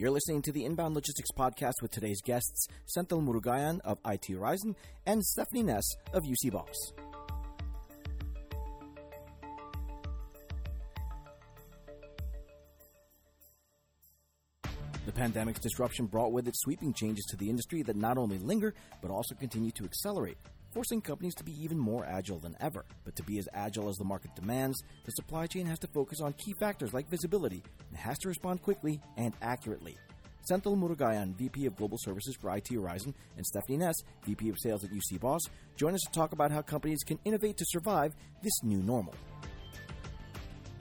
You're listening to the Inbound Logistics Podcast with today's guests, Senthil Murugayan of IT Horizon and Stephanie Ness of UCBOS. The pandemic's disruption brought with it sweeping changes to the industry that not only linger, but also continue to accelerate, forcing companies to be even more agile than ever. But to be as agile as the market demands, the supply chain has to focus on key factors like visibility and has to respond quickly and accurately. Senthil Murugayan, VP of Global Services for IT Horizon, and Stephanie Ness, VP of Sales at UCBOS, join us to talk about how companies can innovate to survive this new normal.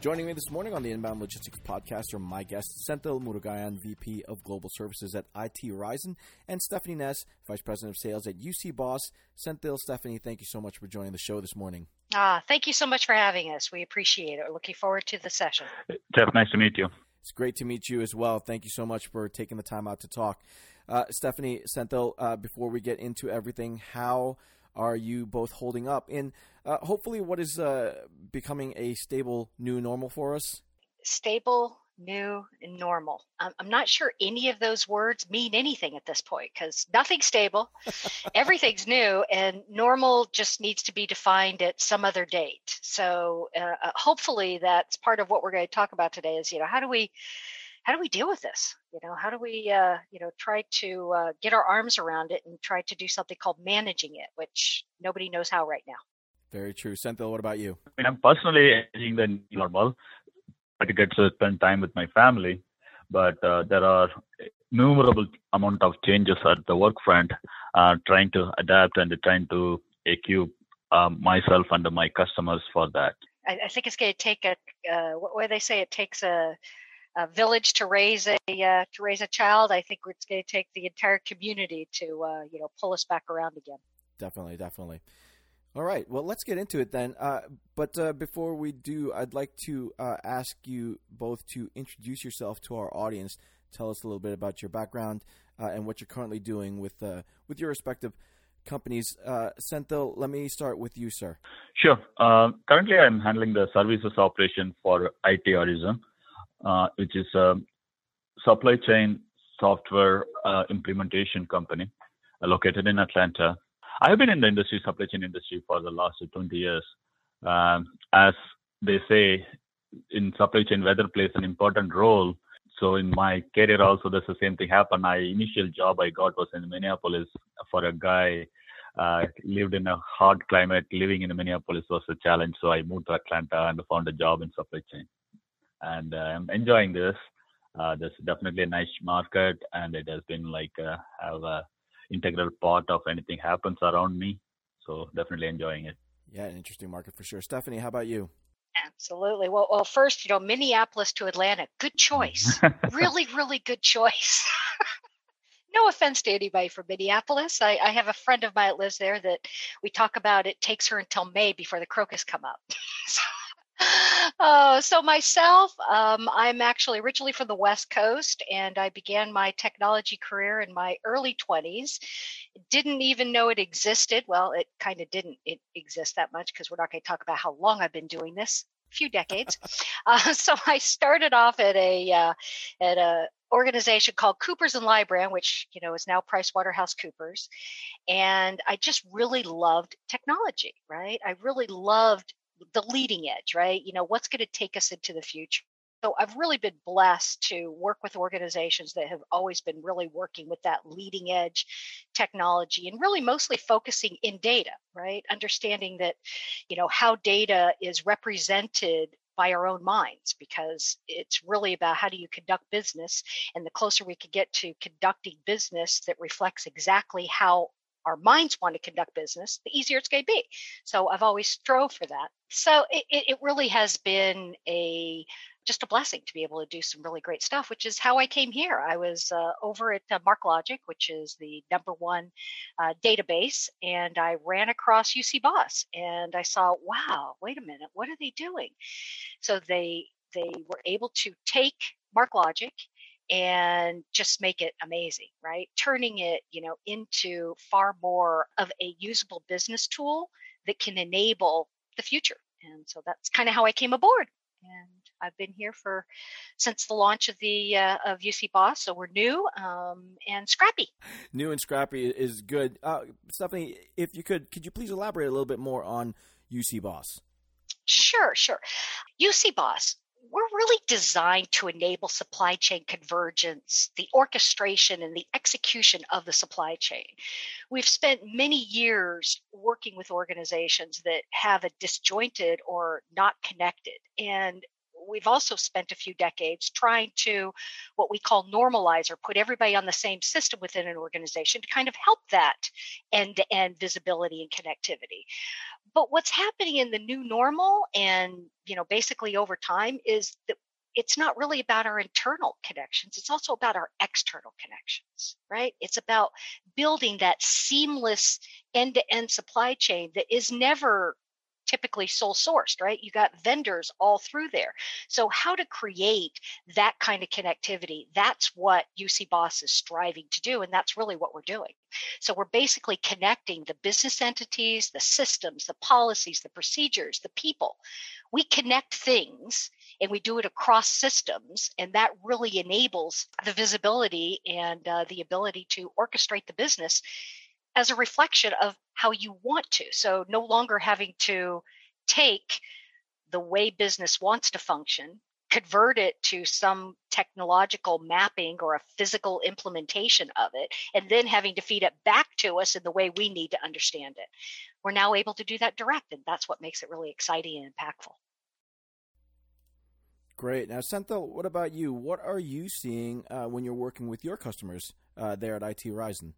Joining me this morning on the Inbound Logistics Podcast are my guests, Senthil Murugayan, VP of Global Services at IT Horizon, and Stephanie Ness, Vice President of Sales at UCBOS. Senthil, Stephanie, thank you so much for joining the show this morning. Ah, thank you so much for having us. We appreciate it. We're looking forward to the session. Jeff, nice to meet you. It's great to meet you as well. Thank you so much for taking the time out to talk. Uh, Stephanie, Senthil, uh, before we get into everything, how are you both holding up in uh, hopefully what is uh, becoming a stable new normal for us? Stable, new, and normal. I'm not sure any of those words mean anything at this point because nothing's stable, everything's new, and normal just needs to be defined at some other date. So uh, uh, hopefully that's part of what we're going to talk about today. Is you know how do we how do we deal with this? You know, how do we, uh, you know, try to uh, get our arms around it and try to do something called managing it, which nobody knows how right now. Very true. Senthil, what about you? I mean, I'm personally enjoying the normal. I get to spend time with my family, but uh, there are innumerable amount of changes at the work front, uh, trying to adapt and trying to equip um, myself and my customers for that. I, I think it's going to take a, uh, what do they say? It takes a, a village to raise a uh, to raise a child. I think it's going to take the entire community to uh, you know pull us back around again. Definitely, definitely. All right. Well, let's get into it then. Uh, but uh, before we do, I'd like to uh, ask you both to introduce yourself to our audience. Tell us a little bit about your background uh, and what you're currently doing with uh, with your respective companies. Uh, Senthil, let me start with you, sir. Sure. Uh, currently, I'm handling the services operation for IT Horizon, which is a supply chain software implementation company located in Atlanta. I've been in the industry, supply chain industry, for the last 20 years. Um, as they say, in supply chain, weather plays an important role. So in my career also, that's the same thing happened. My initial job I got was in Minneapolis for a guy uh, lived in a hot climate. Living in Minneapolis was a challenge, so I moved to Atlanta and found a job in supply chain. And uh, I'm enjoying this. Uh, is definitely a nice market, and it has been like uh, have a integral part of anything happens around me. So definitely enjoying it. Yeah, an interesting market for sure. Stephanie, how about you? Absolutely. Well, well, first, you know, Minneapolis to Atlanta, good choice. really, really good choice. no offense to anybody from Minneapolis. I, I, have a friend of mine that lives there that we talk about. It takes her until May before the crocus come up. so uh, so myself, um, I'm actually originally from the West Coast, and I began my technology career in my early 20s. Didn't even know it existed. Well, it kind of didn't it exist that much because we're not going to talk about how long I've been doing this. A few decades. uh, so I started off at a uh, at a organization called Coopers and Lybrand, which you know is now Price Waterhouse Coopers, and I just really loved technology. Right, I really loved the leading edge, right? You know, what's going to take us into the future? So I've really been blessed to work with organizations that have always been really working with that leading edge technology and really mostly focusing in data, right? Understanding that, you know, how data is represented by our own minds because it's really about how do you conduct business and the closer we can get to conducting business that reflects exactly how our minds want to conduct business, the easier it's going to be. So I've always strove for that. So it, it really has been a just a blessing to be able to do some really great stuff, which is how I came here. I was uh, over at uh, MarkLogic, which is the number one uh, database, and I ran across UCBOS, and I saw, wow, wait a minute, what are they doing? So they they were able to take MarkLogic and just make it amazing, right? Turning it, you know, into far more of a usable business tool that can enable the future. And so that's kind of how I came aboard. And I've been here for since the launch of the uh, of UCBOS, so we're new um, and scrappy. New and scrappy is good. Uh, Stephanie, if you could, could you please elaborate a little bit more on UCBOS? Sure, sure. UCBOS we're really designed to enable supply chain convergence, the orchestration and the execution of the supply chain. We've spent many years working with organizations that have a disjointed or not connected. And we've also spent a few decades trying to what we call normalize or put everybody on the same system within an organization to kind of help that end to end visibility and connectivity but what's happening in the new normal and you know basically over time is that it's not really about our internal connections it's also about our external connections right? It's about building that seamless end-to-end supply chain that is never typically sole sourced, right? You got vendors all through there. So, how to create that kind of connectivity, that's what UCBOS is striving to do. And that's really what we're doing. So, we're basically connecting the business entities, the systems, the policies, the procedures, the people. We connect things and we do it across systems and that really enables the visibility and uh, the ability to orchestrate the business as a reflection of how you want to. So no longer having to take the way business wants to function, convert it to some technological mapping or a physical implementation of it, and then having to feed it back to us in the way we need to understand it. We're now able to do that direct, and that's what makes it really exciting and impactful. Great. Now, Senthil, what about you? What are you seeing uh, when you're working with your customers uh, there at IT Horizon?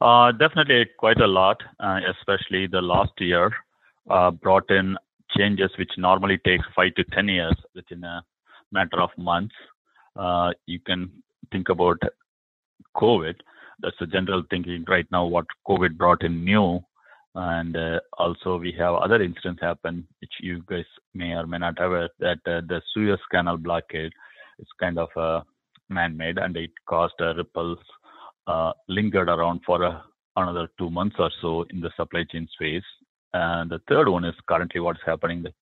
Uh, definitely quite a lot, uh, especially the last year uh, brought in changes which normally takes five to 10 years within a matter of months. You can think about COVID. That's the general thinking right now, what COVID brought in new. And also we have other incidents happen, which you guys may or may not have that the Suez Canal blockade is kind of man-made and it caused ripples lingered around for a, another two months or so in the supply chain space. And the third one is currently what's happening, the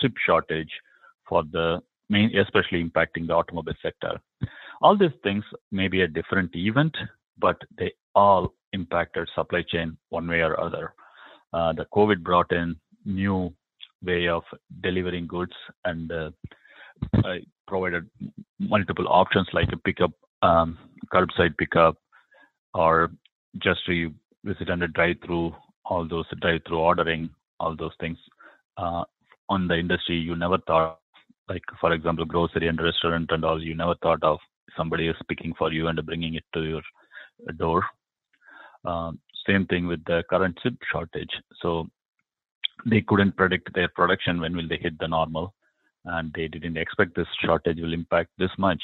chip shortage for the main, especially impacting the automobile sector. All these things may be a different event, but they all impacted supply chain one way or other. Uh, the COVID brought in new way of delivering goods and uh, provided multiple options like a pickup, um, curbside pickup, or just to visit and drive through all those drive through ordering, all those things. Uh, on the industry, you never thought, like for example, grocery and restaurant and all, you never thought of somebody is picking for you and bringing it to your door. Um, same thing with the current chip shortage. So they couldn't predict their production when will they hit the normal, and they didn't expect this shortage will impact this much.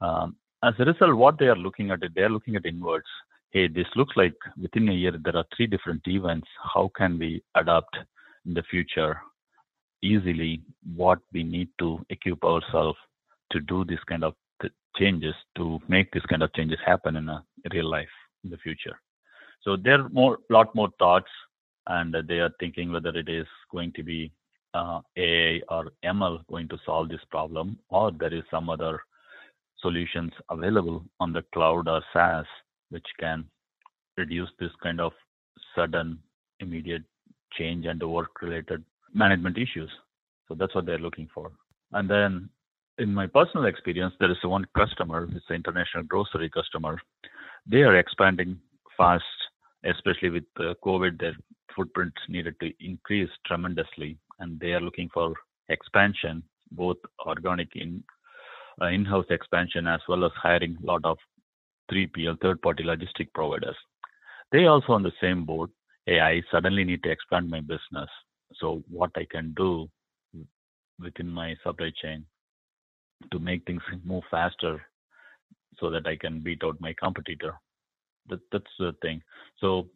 Um, as a result, what they are looking at they are looking at inwards. Hey, this looks like within a year there are three different events. How can we adapt in the future easily? What we need to equip ourselves to do this kind of changes to make this kind of changes happen in a real life in the future. So there are more, lot more thoughts, and they are thinking whether it is going to be uh, AI or ML going to solve this problem, or there is some other solutions available on the cloud or SaaS, which can reduce this kind of sudden, immediate change and the work-related management issues. So that's what they're looking for. And then in my personal experience, there is one customer, it's an international grocery customer. They are expanding fast, especially with COVID. Their footprint needed to increase tremendously, and they are looking for expansion, both organic in Uh, in-house expansion as well as hiring a lot of 3PL, third-party logistic providers. They also on the same board. Hey, I suddenly need to expand my business. So what I can do within my supply chain to make things move faster so that I can beat out my competitor. That, that's the thing. So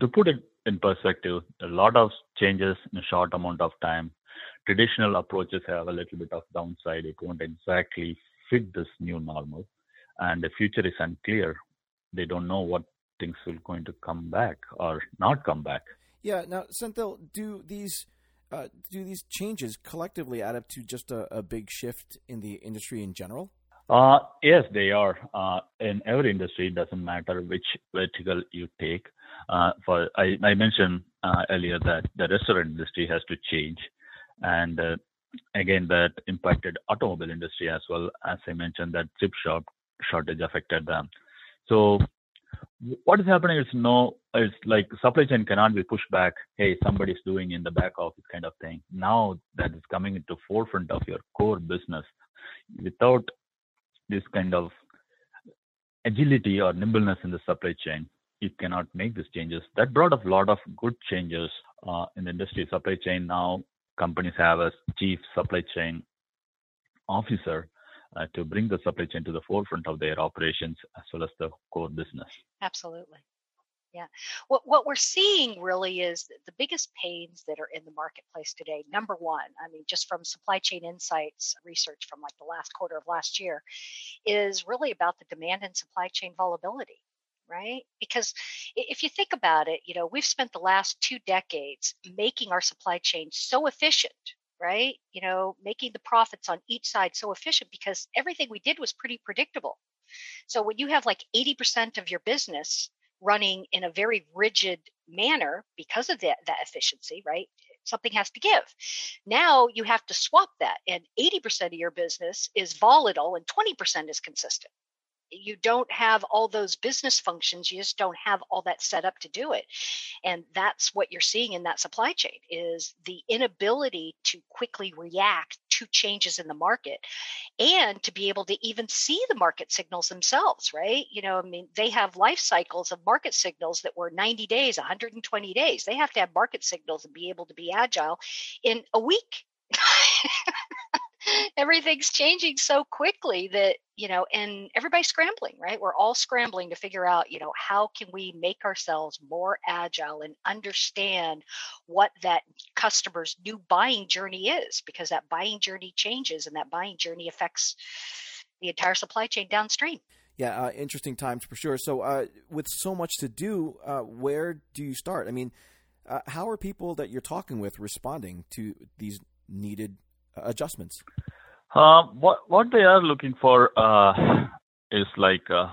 to put it in perspective, a lot of changes in a short amount of time traditional approaches have a little bit of downside. It won't exactly fit this new normal, and the future is unclear. They don't know what things will going to come back or not come back. Yeah. Now, Senthil, do these uh, do these changes collectively add up to just a, a big shift in the industry in general? Uh, yes, they are. Uh, in every industry, it doesn't matter which vertical you take. Uh, for I, I mentioned uh, earlier that the restaurant industry has to change, and uh, again that impacted automobile industry as well. As I mentioned, that chip shop shortage affected them. So what is happening is no, it's like supply chain cannot be pushed back. Hey, somebody's doing in the back office kind of thing. Now that is coming into forefront of your core business. Without this kind of agility or nimbleness in the supply chain, you cannot make these changes. That brought a lot of good changes uh, in the industry supply chain. Now companies have a chief supply chain officer uh, to bring the supply chain to the forefront of their operations as well as the core business. Absolutely. Yeah. What what we're seeing really is the biggest pains that are in the marketplace today. Number one, I mean, just from supply chain insights research from like the last quarter of last year, is really about the demand and supply chain volatility right? Because if you think about it, you know, we've spent the last two decades making our supply chain so efficient, right? You know, making the profits on each side so efficient because everything we did was pretty predictable. So when you have like 80% of your business running in a very rigid manner because of that, that efficiency, right? Something has to give. Now you have to swap that, and 80% of your business is volatile and 20% is consistent you don't have all those business functions you just don't have all that set up to do it. And that's what you're seeing in that supply chain is the inability to quickly react to changes in the market and to be able to even see the market signals themselves right? You know i mean they have life cycles of market signals that were 90 days 120 days. They have to have market signals and be able to be agile in a week everything's changing so quickly that you know and everybody's scrambling right? We're all scrambling to figure out you know how can we make ourselves more agile and understand what that customer's new buying journey is because that buying journey changes and that buying journey affects the entire supply chain downstream. Yeah uh, interesting times for sure. So uh, with so much to do uh, where do you start? I mean uh, how are people that you're talking with responding to these needed adjustments? Uh, what what they are looking for uh, is like uh,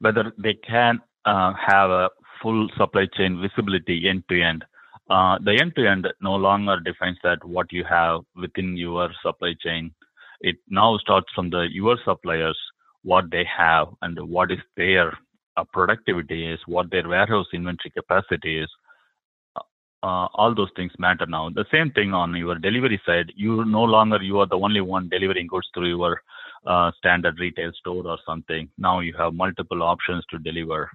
whether they can uh, have a full supply chain visibility end to end. The end to end no longer defines that what you have within your supply chain. It now starts from the your suppliers what they have and what is their productivity is, what their warehouse inventory capacity is, uh, all those things matter now. The same thing on your delivery side. You no longer you are the only one delivering goods through your uh, standard retail store or something. Now you have multiple options to deliver,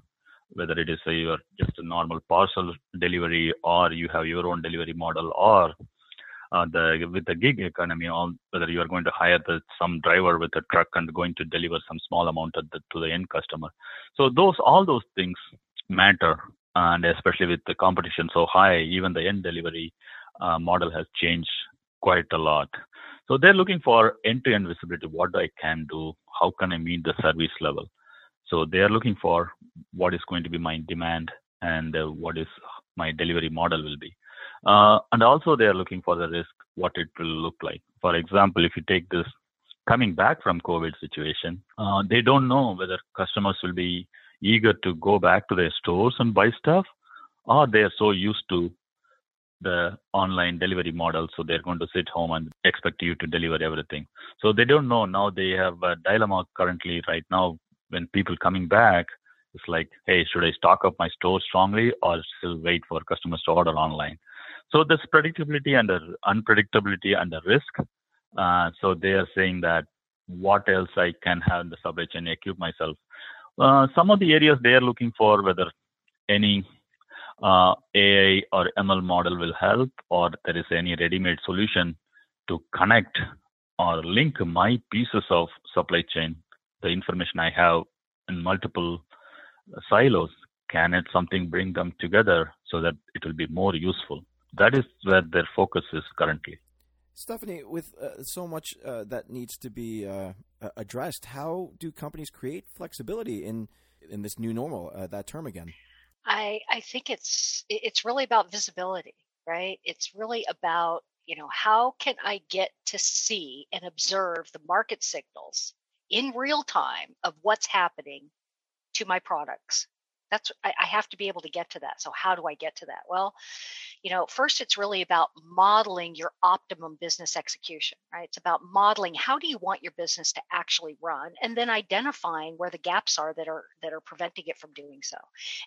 whether it is a, your just a normal parcel delivery or you have your own delivery model or uh, the with the gig economy, all, whether you are going to hire the, some driver with a truck and going to deliver some small amount the, to the end customer. So those all those things matter and especially with the competition so high, even the end delivery uh, model has changed quite a lot. So they're looking for end-to-end visibility. What I can do? How can I meet the service level? So they are looking for what is going to be my demand and uh, what is my delivery model will be. Uh, and also they are looking for the risk, what it will look like. For example, if you take this coming back from COVID situation, uh, they don't know whether customers will be eager to go back to their stores and buy stuff, or they are so used to the online delivery model, so they're going to sit home and expect you to deliver everything. So they don't know. Now they have a dilemma currently right now when people coming back. It's like, hey, should I stock up my store strongly or still wait for customers to order online? So there's predictability and the unpredictability and the risk. Uh, so they are saying that what else I can have in the supply chain equip myself. Uh, some of the areas they are looking for whether any uh, AI or ML model will help, or there is any ready-made solution to connect or link my pieces of supply chain, the information I have in multiple silos. Can it something bring them together so that it will be more useful? That is where their focus is currently. Stephanie, with uh, so much uh, that needs to be uh, addressed, how do companies create flexibility in in this new normal? Uh, that term again. I I think it's it's really about visibility, right? It's really about You know, how can I get to see and observe the market signals in real time of what's happening to my products that's I, I, have to be able to get to that so how do i get to that? Well you know first it's really about modeling your optimum business execution right? It's about modeling how do you want your business to actually run and then identifying where the gaps are that are that are preventing it from doing so.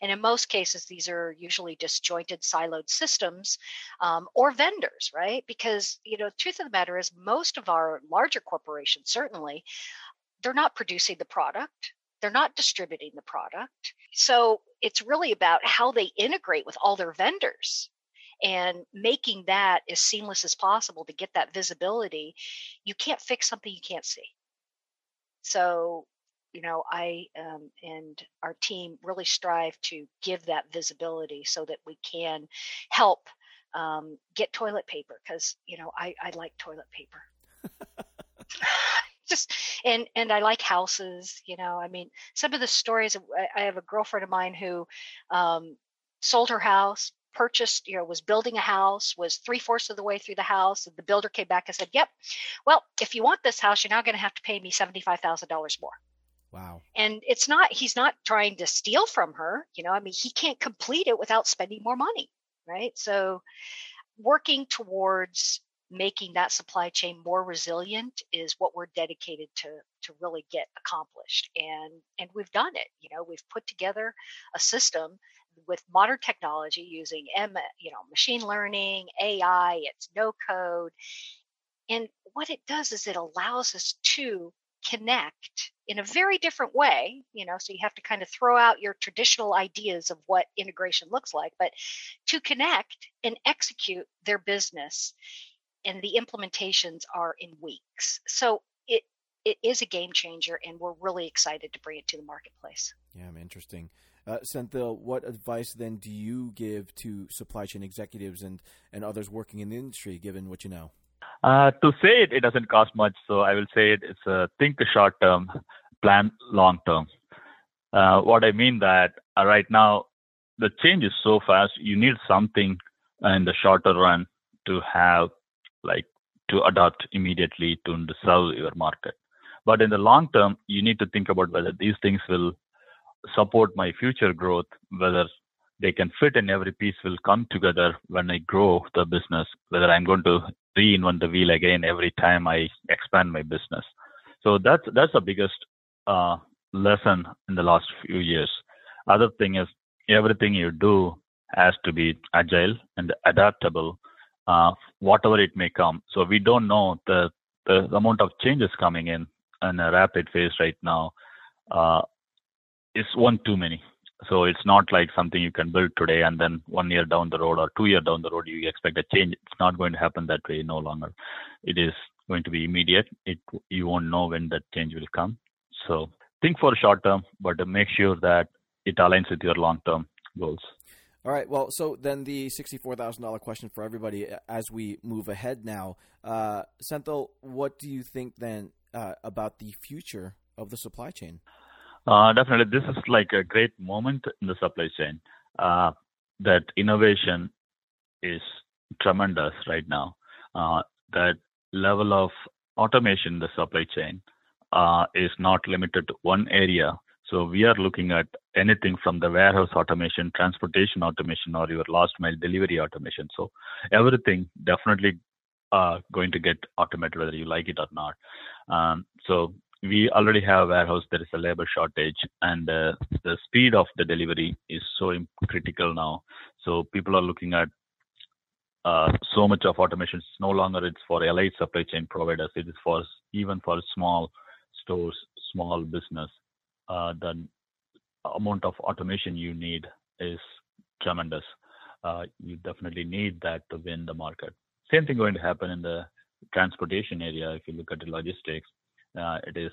And in most cases these are usually disjointed siloed systems um, or vendors right? Because you know truth of the matter is most of our larger corporations certainly they're not producing the product they're not distributing the product. So it's really about how they integrate with all their vendors and making that as seamless as possible to get that visibility. You can't fix something you can't see. So, you know, I um, and our team really strive to give that visibility so that we can help um, get toilet paper because, you know, I, I like toilet paper. just and and I like houses. You know, I mean, some of the stories. I, I have a girlfriend of mine who um, sold her house, purchased, you know, was building a house, was three fourths of the way through the house, and the builder came back and said, "Yep, well, if you want this house, you're now going to have to pay me seventy five thousand dollars more." Wow. And it's not. He's not trying to steal from her. You know, I mean, he can't complete it without spending more money, right? So, working towards making that supply chain more resilient is what we're dedicated to to really get accomplished. And and we've done it you know we've put together a system with modern technology using M, you know machine learning ai it's no code. And what it does is it allows us to connect in a very different way you know so you have to kind of throw out your traditional ideas of what integration looks like but to connect and execute their business and the implementations are in weeks. So it it is a game changer, and we're really excited to bring it to the marketplace. Yeah, interesting. Uh, Senthil, what advice then do you give to supply chain executives and, and others working in the industry, given what you know? Uh, to say it, it doesn't cost much. So I will say it, it's a think short term, plan long term. Uh, what I mean that uh, right now the change is so fast, you need something in the shorter run to have like to adapt immediately to serve your market. But in the long term, you need to think about whether these things will support my future growth, whether they can fit and every piece will come together when I grow the business, whether I'm going to reinvent the wheel again every time I expand my business. So that's that's the biggest uh, lesson in the last few years. Other thing is everything you do has to be agile and adaptable uh, whatever it may come. So we don't know the, the amount of changes coming in in a rapid phase right now uh, is one too many. So it's not like something you can build today and then one year down the road or two year down the road you expect a change. It's not going to happen that way no longer. It is going to be immediate. It you won't know when that change will come. So think for short term, but make sure that it aligns with your long term goals. All right. Well, so then the sixty-four thousand dollar question for everybody as we move ahead now, uh, Senthil, what do you think then uh, about the future of the supply chain? Uh, definitely, this is like a great moment in the supply chain. Uh, that innovation is tremendous right now. Uh, that level of automation in the supply chain uh, is not limited to one area so we are looking at anything from the warehouse automation, transportation automation, or your last mile delivery automation. So everything definitely uh, going to get automated whether you like it or not. Um, so we already have warehouse. There is a labor shortage, and uh, the speed of the delivery is so critical now. So people are looking at uh, so much of automation. It's no longer it's for elite supply chain providers. It is for even for small stores, small business uh, the amount of automation you need is tremendous. Uh, you definitely need that to win the market. Same thing going to happen in the transportation area. If you look at the logistics, uh, it is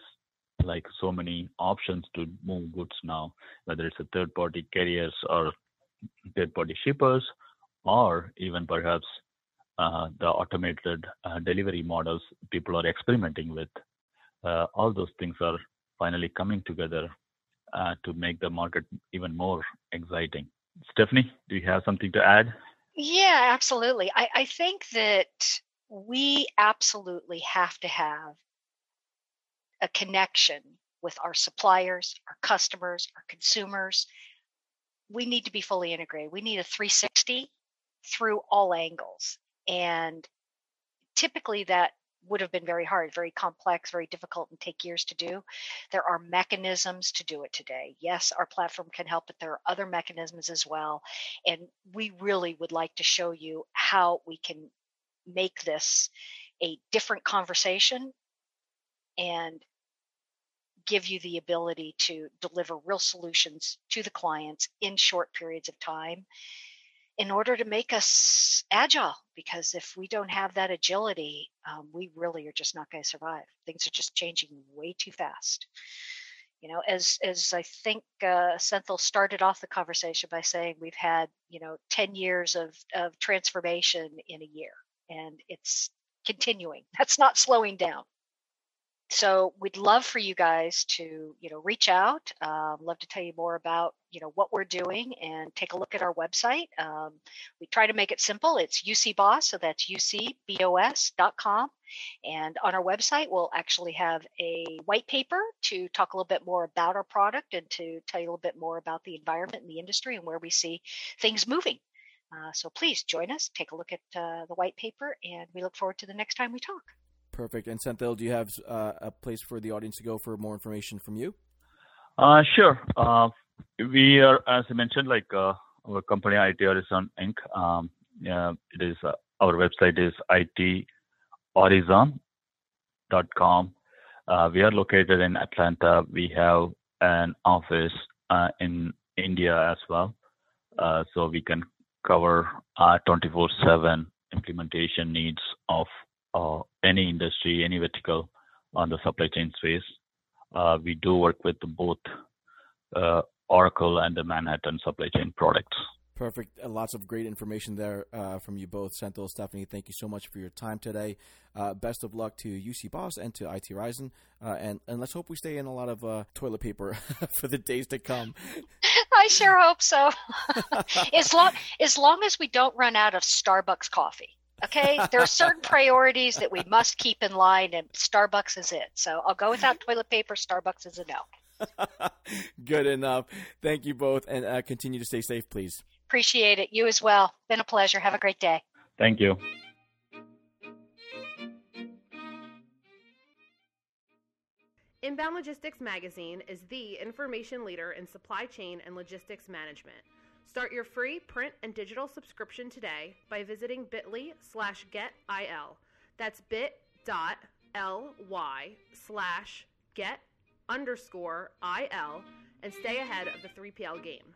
like so many options to move goods now, whether it's a third party carriers or third party shippers, or even perhaps uh, the automated uh, delivery models people are experimenting with. Uh, all those things are finally coming together uh, to make the market even more exciting. Stephanie, do you have something to add? Yeah, absolutely. I, I think that we absolutely have to have a connection with our suppliers, our customers, our consumers. We need to be fully integrated. We need a 360 through all angles. And typically that would have been very hard, very complex, very difficult, and take years to do. There are mechanisms to do it today. Yes, our platform can help, but there are other mechanisms as well. And we really would like to show you how we can make this a different conversation and give you the ability to deliver real solutions to the clients in short periods of time in order to make us agile because if we don't have that agility um, we really are just not going to survive. Things are just changing way too fast. You know as as i think uh, senthil started off the conversation by saying we've had you know 10 years of of transformation in a year and it's continuing. That's not slowing down so we'd love for you guys to you know reach out um, love to tell you more about you know what we're doing and take a look at our website. Um, we try to make it simple. It's ucboss so that's ucbos.com and on our website we'll actually have a white paper to talk a little bit more about our product and to tell you a little bit more about the environment and the industry and where we see things moving. Uh, so please join us take a look at uh, the white paper and we look forward to the next time we talk Perfect. And Senthil, do you have uh, a place for the audience to go for more information from you? Uh, sure. Uh, we are, as I mentioned, like uh, our company IT Horizon Inc. Um, yeah, it is uh, our website is ithorizon.com. Uh, we are located in Atlanta. We have an office in India as well, so we can cover 24/7 implementation needs of uh, any industry, any vertical on the supply chain space. Uh, we do work with both uh, Oracle and the Manhattan supply chain products. Perfect. Uh, lots of great information there uh, from you both. Senthil, Stephanie, thank you so much for your time today. Uh, best of luck to UCBOS and to IT Horizon. Uh, and, and let's hope we stay in a lot of uh, toilet paper for the days to come. I sure hope so. as, long, as long as we don't run out of Starbucks coffee. Okay, there are certain priorities that we must keep in line, and Starbucks is it. So I'll go without toilet paper. Starbucks is a no. Good enough. Thank you both, and uh, continue to stay safe, please. Appreciate it. You as well. Been a pleasure. Have a great day. Thank you. Inbound Logistics Magazine is the information leader in supply chain and logistics management. Start your free print and digital subscription today by visiting bit.ly slash getil. That's bit.ly slash get underscore il and stay ahead of the 3PL game.